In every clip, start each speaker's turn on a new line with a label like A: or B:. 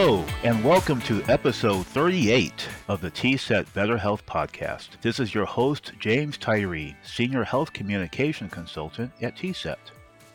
A: Hello, and welcome to episode 38 of the TSET Better Health Podcast. This is your host, James Tyree, Senior Health Communication Consultant at TSET.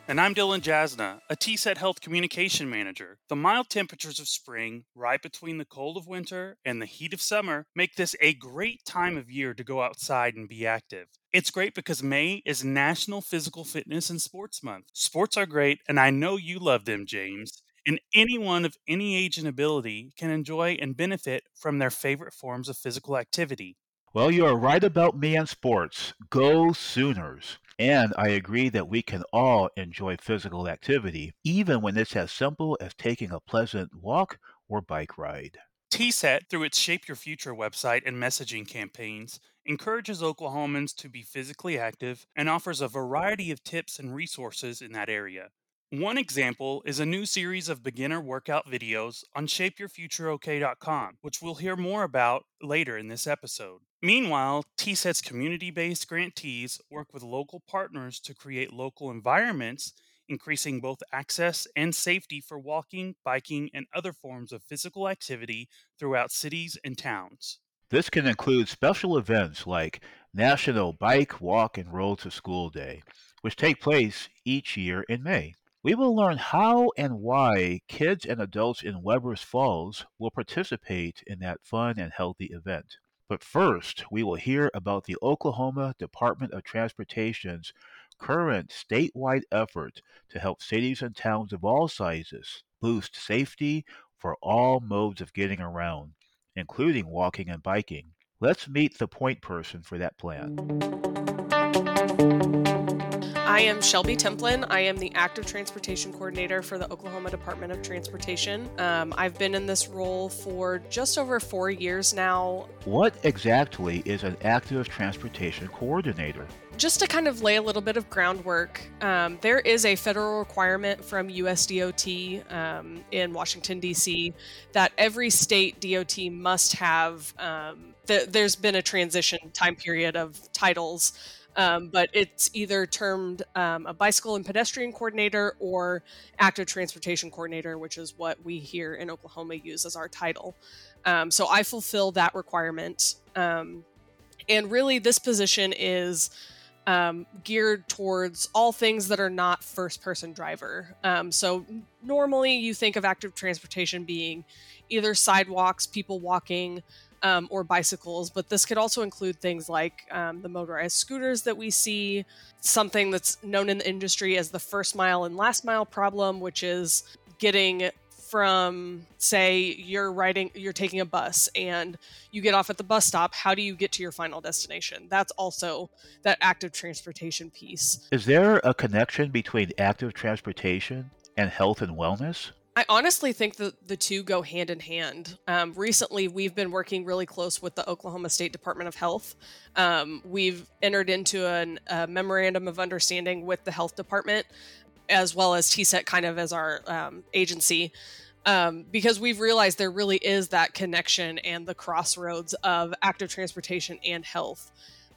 B: And I'm Dylan Jasna, a TSET Health Communication Manager. The mild temperatures of spring, right between the cold of winter and the heat of summer, make this a great time of year to go outside and be active. It's great because May is National Physical Fitness and Sports Month. Sports are great, and I know you love them, James. And anyone of any age and ability can enjoy and benefit from their favorite forms of physical activity.
A: Well, you are right about me and sports. Go Sooners! And I agree that we can all enjoy physical activity, even when it's as simple as taking a pleasant walk or bike ride.
B: TSET, through its Shape Your Future website and messaging campaigns, encourages Oklahomans to be physically active and offers a variety of tips and resources in that area. One example is a new series of beginner workout videos on shapeyourfutureok.com, which we'll hear more about later in this episode. Meanwhile, TSET's community based grantees work with local partners to create local environments, increasing both access and safety for walking, biking, and other forms of physical activity throughout cities and towns.
A: This can include special events like National Bike, Walk, and Roll to School Day, which take place each year in May. We will learn how and why kids and adults in Webbers Falls will participate in that fun and healthy event. But first, we will hear about the Oklahoma Department of Transportation's current statewide effort to help cities and towns of all sizes boost safety for all modes of getting around, including walking and biking. Let's meet the point person for that plan.
C: I am Shelby Templin. I am the Active Transportation Coordinator for the Oklahoma Department of Transportation. Um, I've been in this role for just over four years now.
A: What exactly is an Active Transportation Coordinator?
C: Just to kind of lay a little bit of groundwork, um, there is a federal requirement from USDOT um, in Washington, D.C., that every state DOT must have. Um, th- there's been a transition time period of titles um, but it's either termed um, a bicycle and pedestrian coordinator or active transportation coordinator, which is what we here in Oklahoma use as our title. Um, so I fulfill that requirement. Um, and really, this position is um, geared towards all things that are not first person driver. Um, so normally, you think of active transportation being either sidewalks, people walking, um, or bicycles, but this could also include things like um, the motorized scooters that we see, something that's known in the industry as the first mile and last mile problem, which is getting from say you're riding you're taking a bus and you get off at the bus stop how do you get to your final destination? That's also that active transportation piece.
A: Is there a connection between active transportation and health and wellness
C: I honestly think that the two go hand in hand. Um, recently, we've been working really close with the Oklahoma State Department of Health. Um, we've entered into an, a memorandum of understanding with the health department, as well as TSET kind of as our um, agency, um, because we've realized there really is that connection and the crossroads of active transportation and health.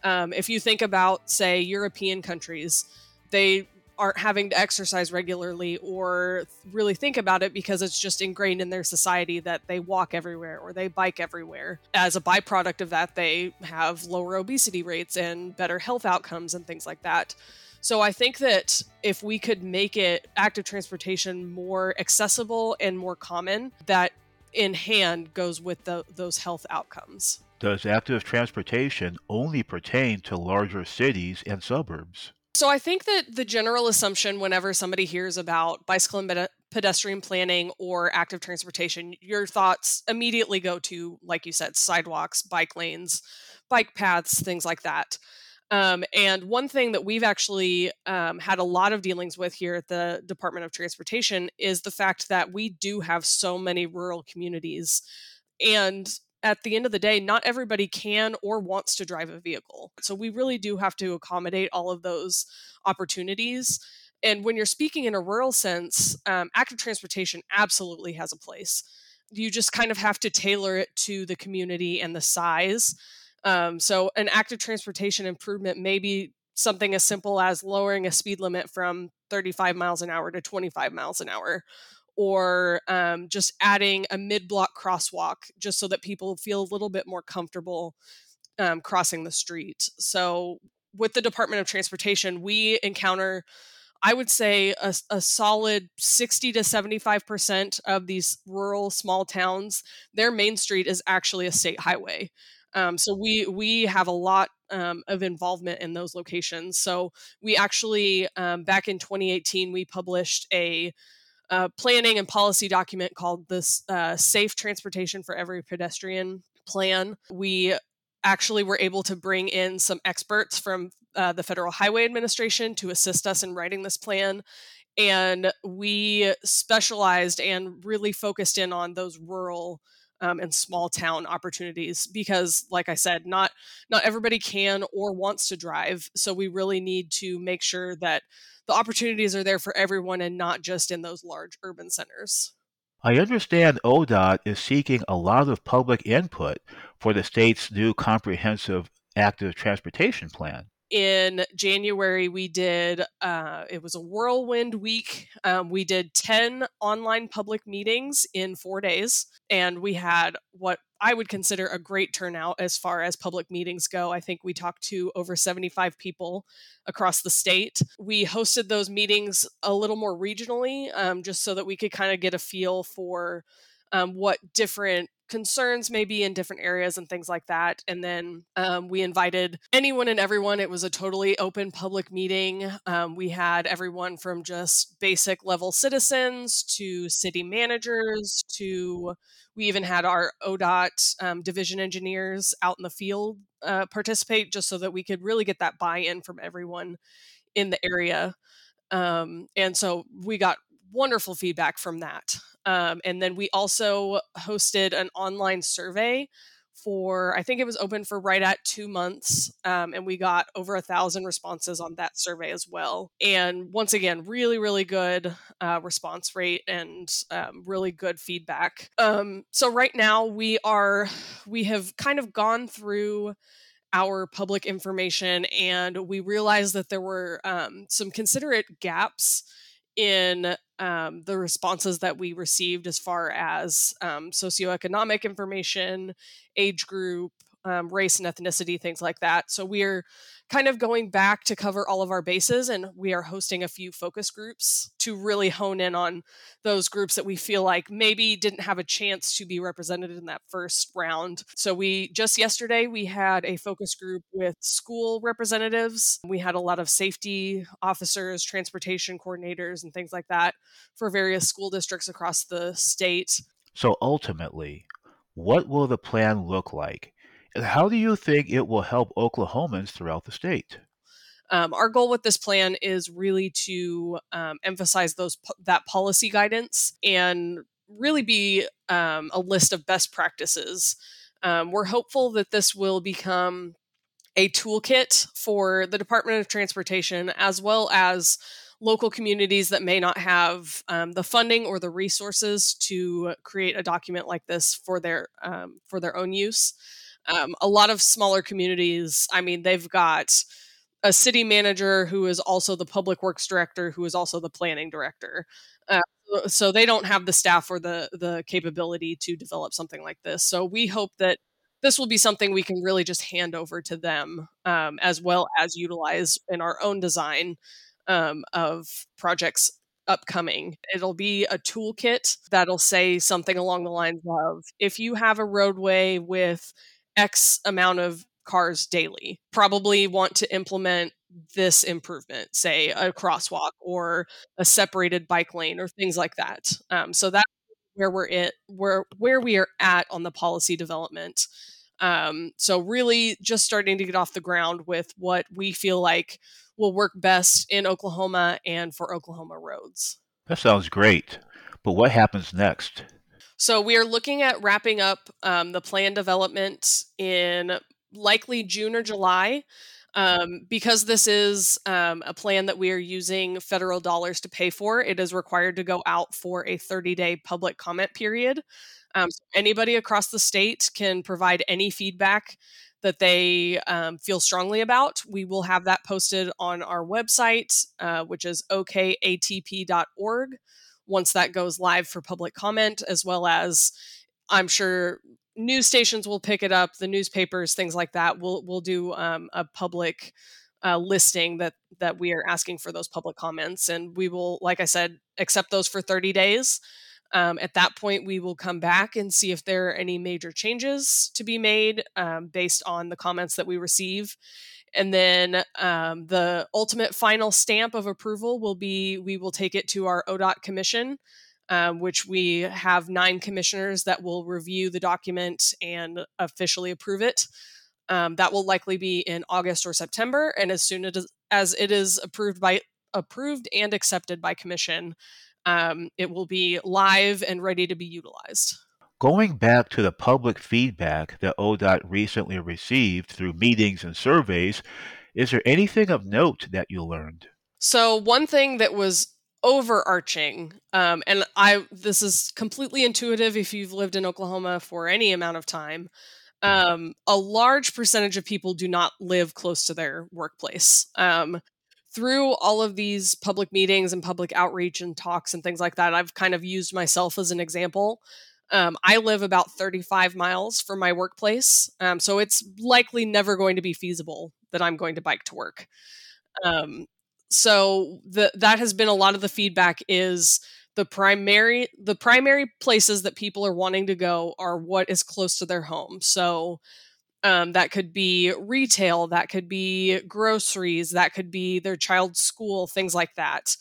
C: Um, if you think about, say, European countries, they aren't having to exercise regularly or really think about it because it's just ingrained in their society that they walk everywhere or they bike everywhere. As a byproduct of that, they have lower obesity rates and better health outcomes and things like that. So I think that if we could make it active transportation more accessible and more common, that in hand goes with the, those health outcomes.
A: Does active transportation only pertain to larger cities and suburbs?
C: So I think that the general assumption whenever somebody hears about bicycle and pedestrian planning or active transportation, your thoughts immediately go to, like you said, sidewalks, bike lanes, bike paths, things like that. Um, and one thing that we've actually um, had a lot of dealings with here at the Department of Transportation is the fact that we do have so many rural communities. And at the end of the day, not everybody can or wants to drive a vehicle. So we really do have to accommodate all of those opportunities. And when you're speaking in a rural sense, um, active transportation absolutely has a place. You just kind of have to tailor it to the community and the size. Um, so, an active transportation improvement may be something as simple as lowering a speed limit from 35 miles an hour to 25 miles an hour or um, just adding a mid block crosswalk just so that people feel a little bit more comfortable um, crossing the street. So, with the Department of Transportation, we encounter I would say a, a, solid 60 to 75% of these rural small towns, their main street is actually a state highway. Um, so we we have a lot um, of involvement in those locations. So we actually um, back in 2018 we published a planning and policy document called this uh, Safe Transportation for Every Pedestrian Plan. We actually were able to bring in some experts from uh, the Federal Highway Administration to assist us in writing this plan. And we specialized and really focused in on those rural um, and small town opportunities because like i said not not everybody can or wants to drive so we really need to make sure that the opportunities are there for everyone and not just in those large urban centers.
A: I understand ODOT is seeking a lot of public input for the state's new comprehensive active transportation plan
C: in January, we did, uh, it was a whirlwind week. Um, we did 10 online public meetings in four days, and we had what I would consider a great turnout as far as public meetings go. I think we talked to over 75 people across the state. We hosted those meetings a little more regionally, um, just so that we could kind of get a feel for um, what different concerns maybe in different areas and things like that. And then um, we invited anyone and everyone. It was a totally open public meeting. Um, we had everyone from just basic level citizens to city managers to we even had our ODOT um, division engineers out in the field uh, participate just so that we could really get that buy in from everyone in the area. Um, and so we got wonderful feedback from that. Um, and then we also hosted an online survey for I think it was open for right at two months, um, and we got over a thousand responses on that survey as well. And once again, really, really good uh, response rate and um, really good feedback. Um, so right now we are we have kind of gone through our public information, and we realized that there were um, some considerate gaps in um, the responses that we received as far as um, socioeconomic information, age group, um, race and ethnicity, things like that. So we're kind of going back to cover all of our bases, and we are hosting a few focus groups to really hone in on those groups that we feel like maybe didn't have a chance to be represented in that first round. So we just yesterday we had a focus group with school representatives. We had a lot of safety officers, transportation coordinators, and things like that for various school districts across the state.
A: So ultimately, what will the plan look like? How do you think it will help Oklahomans throughout the state?
C: Um, our goal with this plan is really to um, emphasize those that policy guidance and really be um, a list of best practices. Um, we're hopeful that this will become a toolkit for the Department of Transportation as well as local communities that may not have um, the funding or the resources to create a document like this for their um, for their own use. Um, a lot of smaller communities, I mean, they've got a city manager who is also the public works director, who is also the planning director. Uh, so they don't have the staff or the the capability to develop something like this. So we hope that this will be something we can really just hand over to them, um, as well as utilize in our own design um, of projects upcoming. It'll be a toolkit that'll say something along the lines of if you have a roadway with X amount of cars daily. Probably want to implement this improvement, say a crosswalk or a separated bike lane or things like that. Um, so that's where we're at, where where we are at on the policy development. Um, so really, just starting to get off the ground with what we feel like will work best in Oklahoma and for Oklahoma roads.
A: That sounds great. But what happens next?
C: So we are looking at wrapping up um, the plan development in likely June or July. Um, because this is um, a plan that we are using federal dollars to pay for, it is required to go out for a 30 day public comment period. Um, so anybody across the state can provide any feedback that they um, feel strongly about. We will have that posted on our website, uh, which is okatp.org once that goes live for public comment, as well as I'm sure news stations will pick it up, the newspapers, things like that. We'll we'll do um, a public uh, listing that that we are asking for those public comments, and we will, like I said, accept those for 30 days. Um, at that point, we will come back and see if there are any major changes to be made um, based on the comments that we receive. And then um, the ultimate final stamp of approval will be we will take it to our ODOT commission, um, which we have nine commissioners that will review the document and officially approve it. Um, that will likely be in August or September, and as soon as, as it is approved by approved and accepted by commission, um, it will be live and ready to be utilized.
A: Going back to the public feedback that ODOT recently received through meetings and surveys, is there anything of note that you learned?
C: So, one thing that was overarching, um, and I this is completely intuitive if you've lived in Oklahoma for any amount of time. Um, a large percentage of people do not live close to their workplace. Um, through all of these public meetings and public outreach and talks and things like that, I've kind of used myself as an example. Um, I live about 35 miles from my workplace, um, so it's likely never going to be feasible that I'm going to bike to work. Um, so the, that has been a lot of the feedback is the primary the primary places that people are wanting to go are what is close to their home. So um, that could be retail, that could be groceries, that could be their child's school, things like that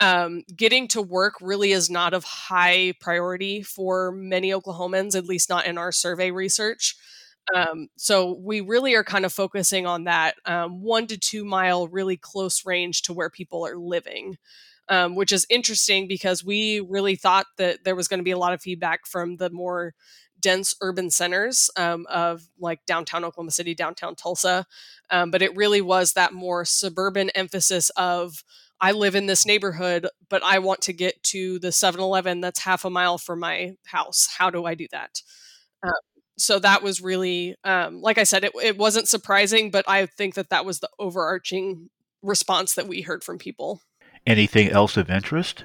C: um, getting to work really is not of high priority for many Oklahomans, at least not in our survey research. Um, so we really are kind of focusing on that um, one to two mile, really close range to where people are living, um, which is interesting because we really thought that there was going to be a lot of feedback from the more dense urban centers um, of like downtown Oklahoma City, downtown Tulsa. Um, but it really was that more suburban emphasis of I live in this neighborhood, but I want to get to the 7 Eleven that's half a mile from my house. How do I do that? Um, so that was really, um, like I said, it, it wasn't surprising, but I think that that was the overarching response that we heard from people.
A: Anything else of interest?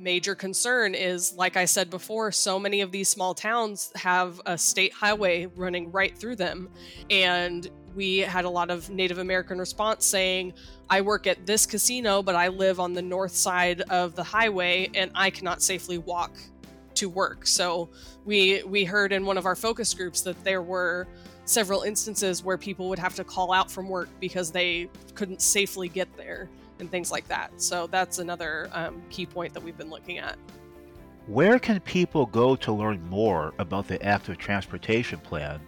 C: Major concern is, like I said before, so many of these small towns have a state highway running right through them. And we had a lot of Native American response saying, I work at this casino, but I live on the north side of the highway and I cannot safely walk to work. So we we heard in one of our focus groups that there were several instances where people would have to call out from work because they couldn't safely get there and things like that. So that's another um, key point that we've been looking at.
A: Where can people go to learn more about the active transportation plan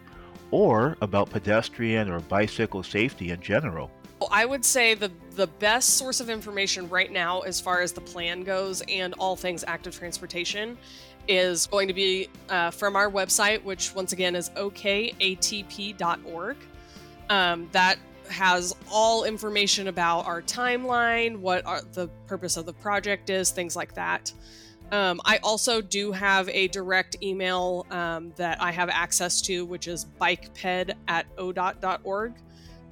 A: or about pedestrian or bicycle safety in general?
C: I would say the the best source of information right now, as far as the plan goes, and all things active transportation, is going to be uh, from our website, which once again is okatp.org. Um, that has all information about our timeline, what our, the purpose of the project is, things like that. Um, I also do have a direct email um, that I have access to, which is bikeped at odot.org.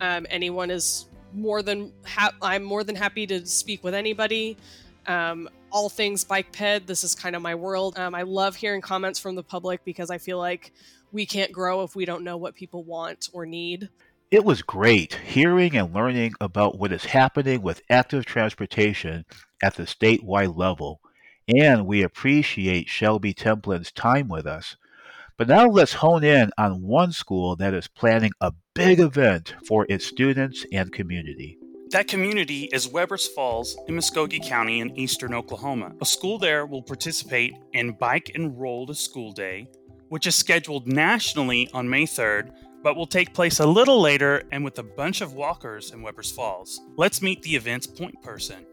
C: Um, anyone is more than ha- I'm more than happy to speak with anybody. Um, all things bike ped. This is kind of my world. Um, I love hearing comments from the public because I feel like we can't grow if we don't know what people want or need.
A: It was great hearing and learning about what is happening with active transportation at the statewide level and we appreciate Shelby Templin's time with us. But now let's hone in on one school that is planning a big event for its students and community.
B: That community is Webbers Falls in Muskogee County in eastern Oklahoma. A school there will participate in Bike and Roll to School Day, which is scheduled nationally on May 3rd, but will take place a little later and with a bunch of walkers in Webbers Falls. Let's meet the event's point person.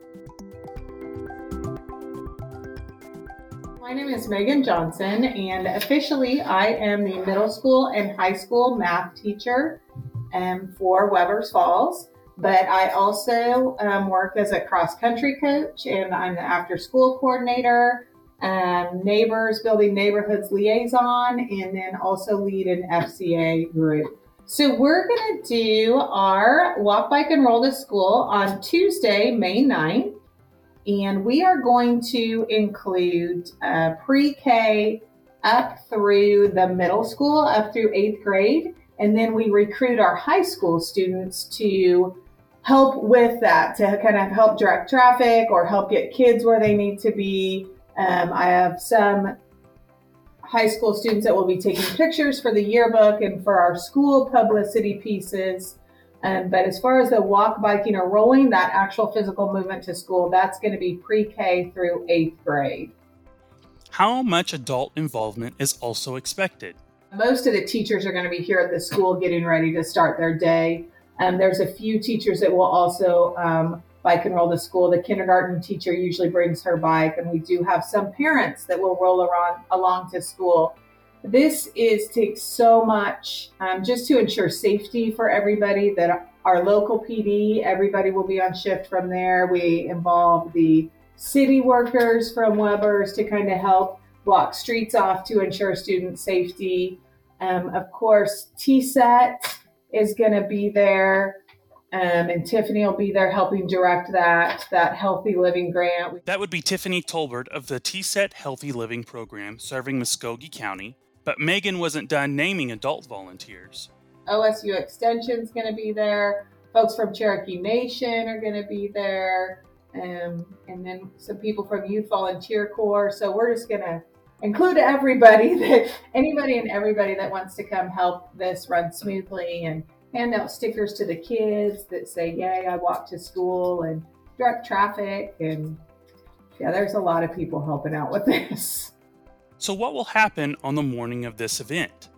D: My name is Megan Johnson, and officially I am the middle school and high school math teacher um, for Webbers Falls. But I also um, work as a cross country coach, and I'm the after school coordinator, um, neighbors, building neighborhoods liaison, and then also lead an FCA group. So we're going to do our walk, bike, and roll to school on Tuesday, May 9th And we are going to include uh, pre K up through the middle school, up through eighth grade. And then we recruit our high school students to help with that, to kind of help direct traffic or help get kids where they need to be. Um, I have some high school students that will be taking pictures for the yearbook and for our school publicity pieces. Um, but as far as the walk, biking, or rolling, that actual physical movement to school, that's going to be pre K through eighth grade.
B: How much adult involvement is also expected?
D: Most of the teachers are going to be here at the school getting ready to start their day. Um, there's a few teachers that will also um, bike and roll to school. The kindergarten teacher usually brings her bike, and we do have some parents that will roll around along to school. This is takes so much um, just to ensure safety for everybody. That our local PD, everybody will be on shift from there. We involve the city workers from Webbers to kind of help block streets off to ensure student safety. Um, of course, TSET is going to be there. Um, and Tiffany will be there helping direct that that healthy living grant.
B: That would be Tiffany Tolbert of the TSET Healthy Living Program serving Muskogee County. But Megan wasn't done naming adult volunteers.
D: OSU Extension's going to be there. Folks from Cherokee Nation are going to be there. Um, and then some people from Youth Volunteer Corps. So we're just going to include everybody that anybody and everybody that wants to come help this run smoothly and hand out stickers to the kids that say, Yay, I walked to school and direct traffic. And yeah, there's a lot of people helping out with this.
B: So, what will happen on the morning of this event?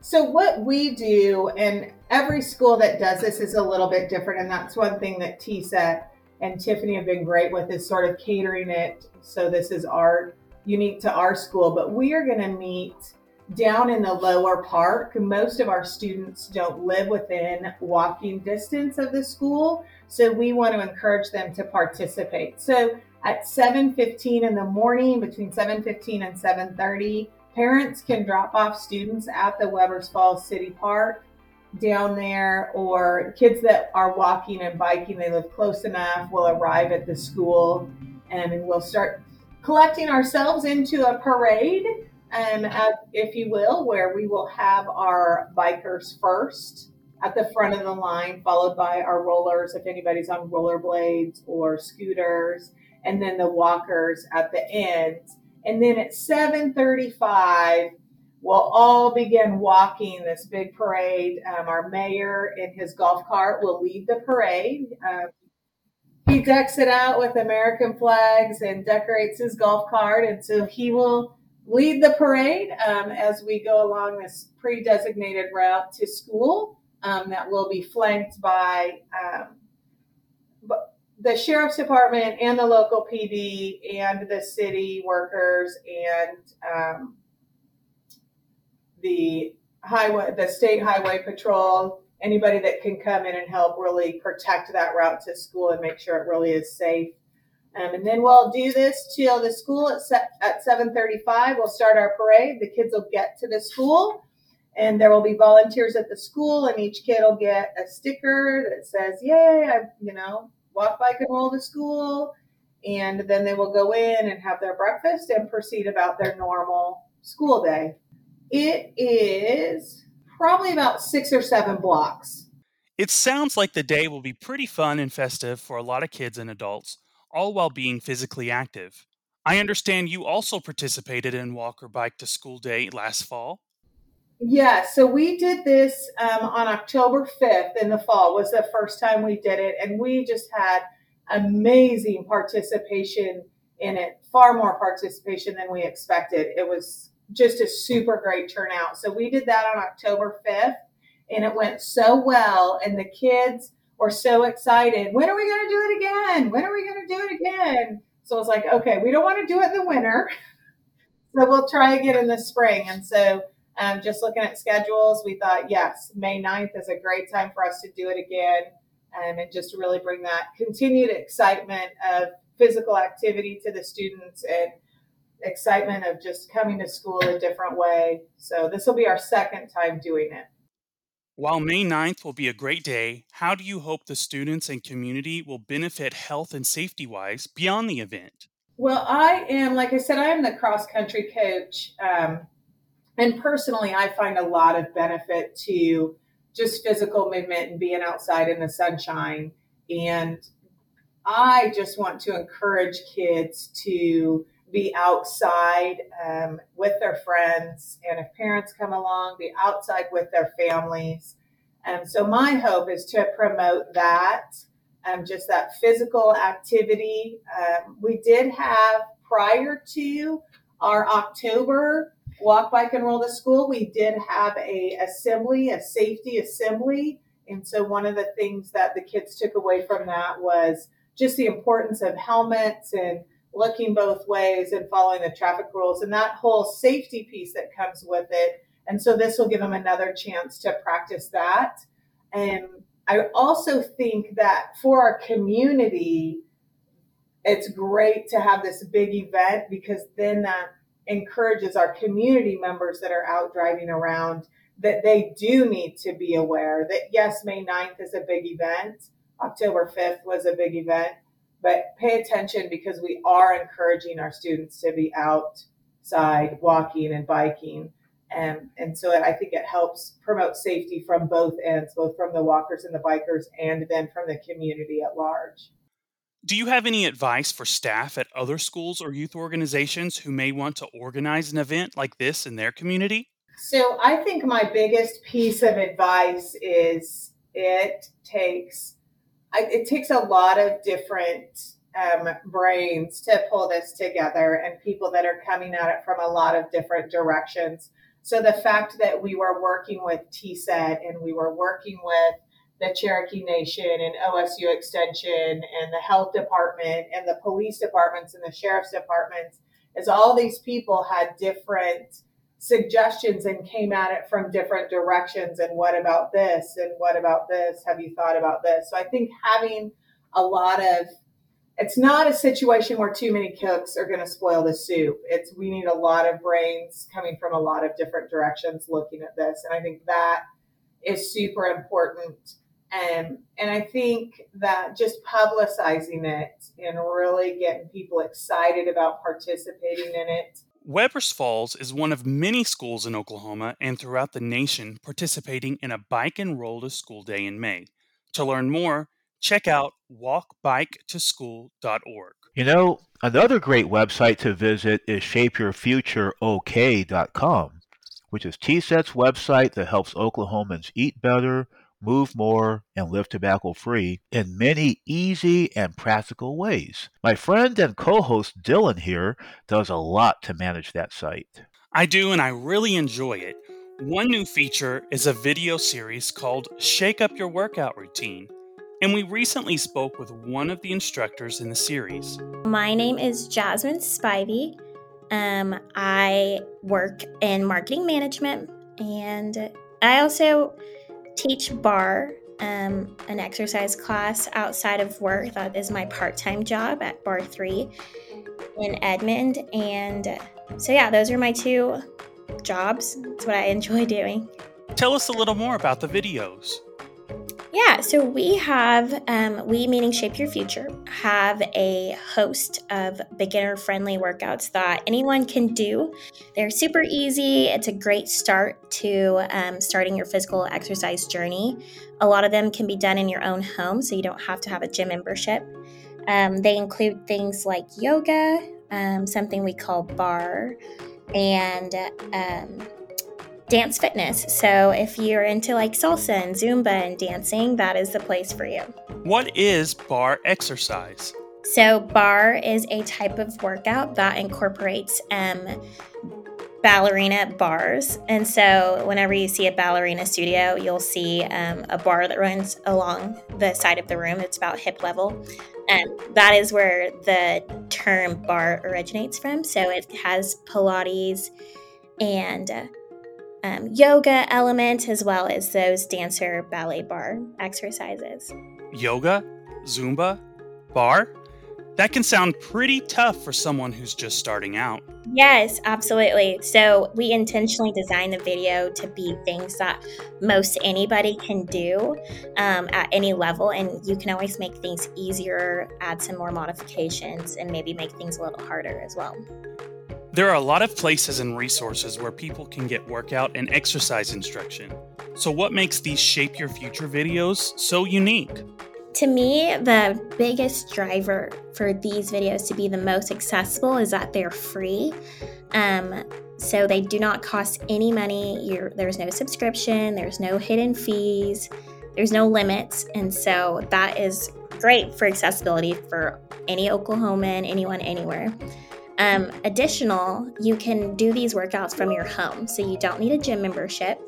D: So, what we do, and every school that does this is a little bit different. And that's one thing that TSET and Tiffany have been great with is sort of catering it. So, this is our unique to our school, but we are going to meet down in the lower park. Most of our students don't live within walking distance of the school, so we want to encourage them to participate. So at 7:15 in the morning, between 7:15 and 7:30, parents can drop off students at the Webbers Falls City Park down there, or kids that are walking and biking, they live close enough, will arrive at the school, and we'll start collecting ourselves into a parade um, if you will, where we will have our bikers first at the front of the line, followed by our rollers, if anybody's on rollerblades or scooters, and then the walkers at the end. And then at 7:35, we'll all begin walking this big parade. Um, our mayor in his golf cart will lead the parade. Um, he decks it out with American flags and decorates his golf cart, and so he will lead the parade um, as we go along this pre designated route to school um, that will be flanked by um, the sheriff's department and the local PD and the city workers and um, the highway, the state highway patrol. Anybody that can come in and help really protect that route to school and make sure it really is safe um, and then we'll do this till the school at, se- at 7.35. We'll start our parade. The kids will get to the school and there will be volunteers at the school and each kid will get a sticker that says, yay, I, you know, walk, bike, and roll to school. And then they will go in and have their breakfast and proceed about their normal school day. It is probably about six or seven blocks.
B: It sounds like the day will be pretty fun and festive for a lot of kids and adults all while being physically active. I understand you also participated in Walk or Bike to School Day last fall.
D: Yeah, so we did this um, on October 5th in the fall was the first time we did it, and we just had amazing participation in it, far more participation than we expected. It was just a super great turnout. So we did that on October 5th, and it went so well, and the kids were so excited. When are we going to do it again? When are we going to do it again? So I was like, okay, we don't want to do it in the winter. so we'll try again in the spring. And so um, just looking at schedules, we thought, yes, May 9th is a great time for us to do it again um, and just really bring that continued excitement of physical activity to the students and excitement of just coming to school a different way. So this will be our second time doing it.
B: While May 9th will be a great day, how do you hope the students and community will benefit health and safety wise beyond the event?
D: Well, I am, like I said, I am the cross country coach. Um, and personally, I find a lot of benefit to just physical movement and being outside in the sunshine. And I just want to encourage kids to be outside um, with their friends. And if parents come along, be outside with their families. And so, my hope is to promote that, um, just that physical activity. Um, we did have prior to our October walk, bike, and roll to school, we did have a assembly, a safety assembly. And so one of the things that the kids took away from that was just the importance of helmets and looking both ways and following the traffic rules and that whole safety piece that comes with it. And so this will give them another chance to practice that. And I also think that for our community, it's great to have this big event because then that encourages our community members that are out driving around that they do need to be aware that yes, May 9th is a big event, October 5th was a big event, but pay attention because we are encouraging our students to be outside walking and biking. And, and so I think it helps promote safety from both ends, both from the walkers and the bikers, and then from the community at large.
B: Do you have any advice for staff at other schools or youth organizations who may want to organize an event like this in their community?
D: So, I think my biggest piece of advice is it takes it takes a lot of different um, brains to pull this together and people that are coming at it from a lot of different directions. So the fact that we were working with TSET and we were working with the Cherokee Nation and OSU Extension and the health department and the police departments and the sheriff's departments is all these people had different suggestions and came at it from different directions and what about this and what about this? Have you thought about this? So i think having a lot of it's not a situation where too many cooks are going to spoil the soup. It's we need a lot of brains coming from a lot of different directions looking at this. And i think that is super important. And and I think that just publicizing it and really getting people excited about participating in it.
B: Webbers Falls is one of many schools in Oklahoma and throughout the nation participating in a bike and roll to school day in May. To learn more, check out walkbiketoschool.org.
A: You know, another great website to visit is shapeyourfutureok.com, which is TSET's website that helps Oklahomans eat better move more, and live tobacco free in many easy and practical ways. My friend and co host Dylan here does a lot to manage that site.
B: I do, and I really enjoy it. One new feature is a video series called Shake Up Your Workout Routine. And we recently spoke with one of the instructors in the series.
E: My name is Jasmine Spivey. Um, I work in marketing management and I also teach barre, um, an exercise class outside of work. That is my part time job at Barre3 in Edmond. And so, yeah, those are my two jobs. It's what I enjoy doing.
B: Tell us a little more about the videos.
E: Yeah, so we have, um, we meaning Shape Your Future, have a host of beginner friendly workouts that anyone can do. They're super easy. It's a great start to um, starting your physical exercise journey. A lot of them can be done in your own home, so you don't have to have a gym membership. Um, they include things like yoga, um, something we call barre, and um, dance fitness. So if you're into like salsa and Zumba and dancing, that is the place for you.
B: What is barre exercise?
E: So, barre is a type of workout that incorporates um, ballerina bars. And so, whenever you see a ballerina studio, you'll see um, a bar that runs along the side of the room. It's about hip level. And that is where the term barre originates from. So, it has Pilates and uh, um, yoga element as well as those dancer ballet barre exercises.
B: Yoga, Zumba, barre? That can sound pretty tough for someone who's just starting out.
E: Yes, absolutely. So, we intentionally designed the video to be things that most anybody can do um, at any level. And you can always make things easier, add some more modifications, and maybe make things a little harder as well.
B: There are a lot of places and resources where people can get workout and exercise instruction. So, what makes these Shape Your Future videos so unique?
E: To me, the biggest driver for these videos to be the most accessible is that they're free. Um, so they do not cost any money. You're, there's no subscription, there's no hidden fees, there's no limits. And so that is great for accessibility for any Oklahoman, anyone, anywhere. Um, additional, you can do these workouts from your home. So you don't need a gym membership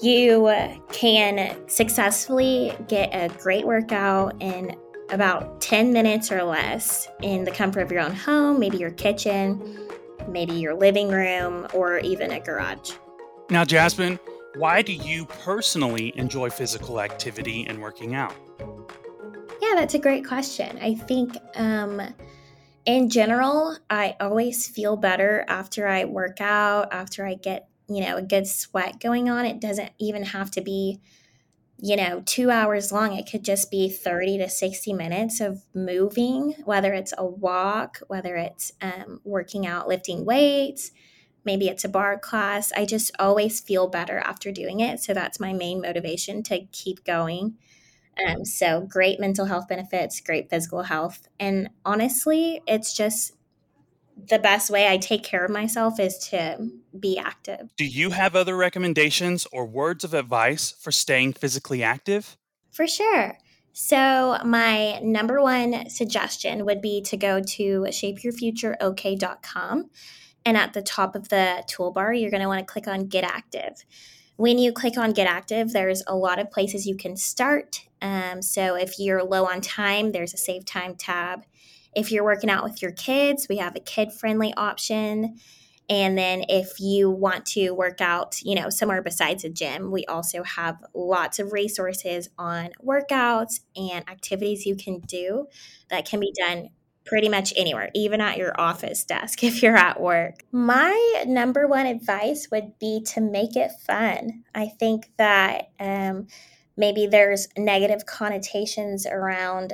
E: you can successfully get a great workout in about 10 minutes or less in the comfort of your own home, maybe your kitchen, maybe your living room, or even a garage.
B: Now, Jasmine, why do you personally enjoy physical activity and working out?
E: Yeah, that's a great question. I think um, in general, I always feel better after I work out, after I get you know, a good sweat going on. It doesn't even have to be, you know, two hours long. It could just be 30 to 60 minutes of moving, whether it's a walk, whether it's um, working out, lifting weights, maybe it's a barre class. I just always feel better after doing it. So that's my main motivation to keep going. Um, so great mental health benefits, great physical health. And honestly, it's just the best way I take care of myself is to be active.
B: Do you have other recommendations or words of advice for staying physically active?
E: For sure. So, my number one suggestion would be to go to shapeyourfutureok.com. And at the top of the toolbar, you're going to want to click on Get Active. When you click on Get Active, there's a lot of places you can start. Um, so, if you're low on time, there's a Save Time tab. If you're working out with your kids, we have a kid friendly option. And then if you want to work out, you know, somewhere besides a gym, we also have lots of resources on workouts and activities you can do that can be done pretty much anywhere, even at your office desk if you're at work. My number one advice would be to make it fun. I think that um, maybe there's negative connotations around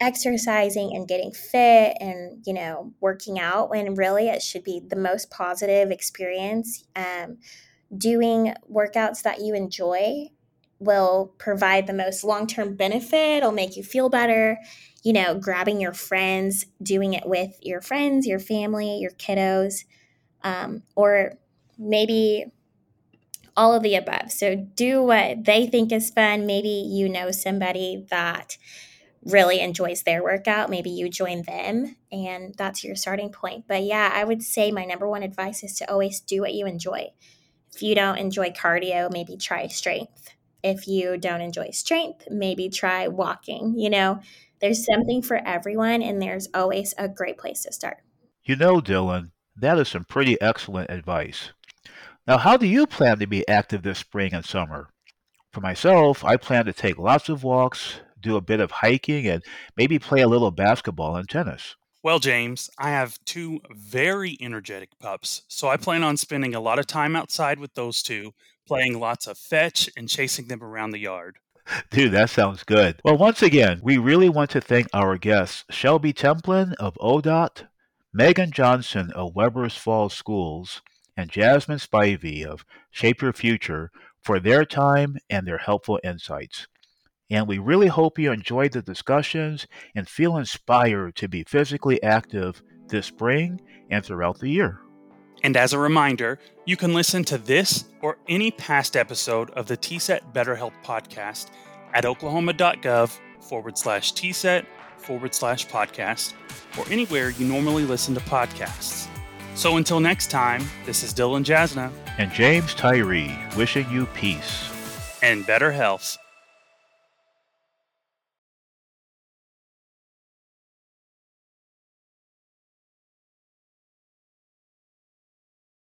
E: exercising and getting fit and you know working out when really it should be the most positive experience um, doing workouts that you enjoy will provide the most long-term benefit it'll make you feel better you know grabbing your friends doing it with your friends your family your kiddos um, or maybe all of the above so do what they think is fun maybe you know somebody that really enjoys their workout, maybe you join them and that's your starting point. But yeah, I would say my number one advice is to always do what you enjoy. If you don't enjoy cardio, maybe try strength. If you don't enjoy strength, maybe try walking. You know, there's something for everyone and there's always a great place to start.
A: You know, Dylan, that is some pretty excellent advice. Now, how do you plan to be active this spring and summer? For myself, I plan to take lots of walks, do a bit of hiking, and maybe play a little basketball and tennis.
B: Well, James, I have two very energetic pups, so I plan on spending a lot of time outside with those two, playing lots of fetch and chasing them around the yard.
A: Dude, that sounds good. Well, once again, we really want to thank our guests Shelby Templin of ODOT, Megan Johnson of Webbers Falls Schools, and Jasmine Spivey of Shape Your Future for their time and their helpful insights and we really hope you enjoyed the discussions and feel inspired to be physically active this spring and throughout the year.
B: And as a reminder, you can listen to this or any past episode of the TSET Better Health podcast at oklahoma.gov forward slash TSET forward slash podcast or anywhere you normally listen to podcasts. So until next time, this is Dylan Jasna
A: and James Tyree wishing you peace
B: and better health.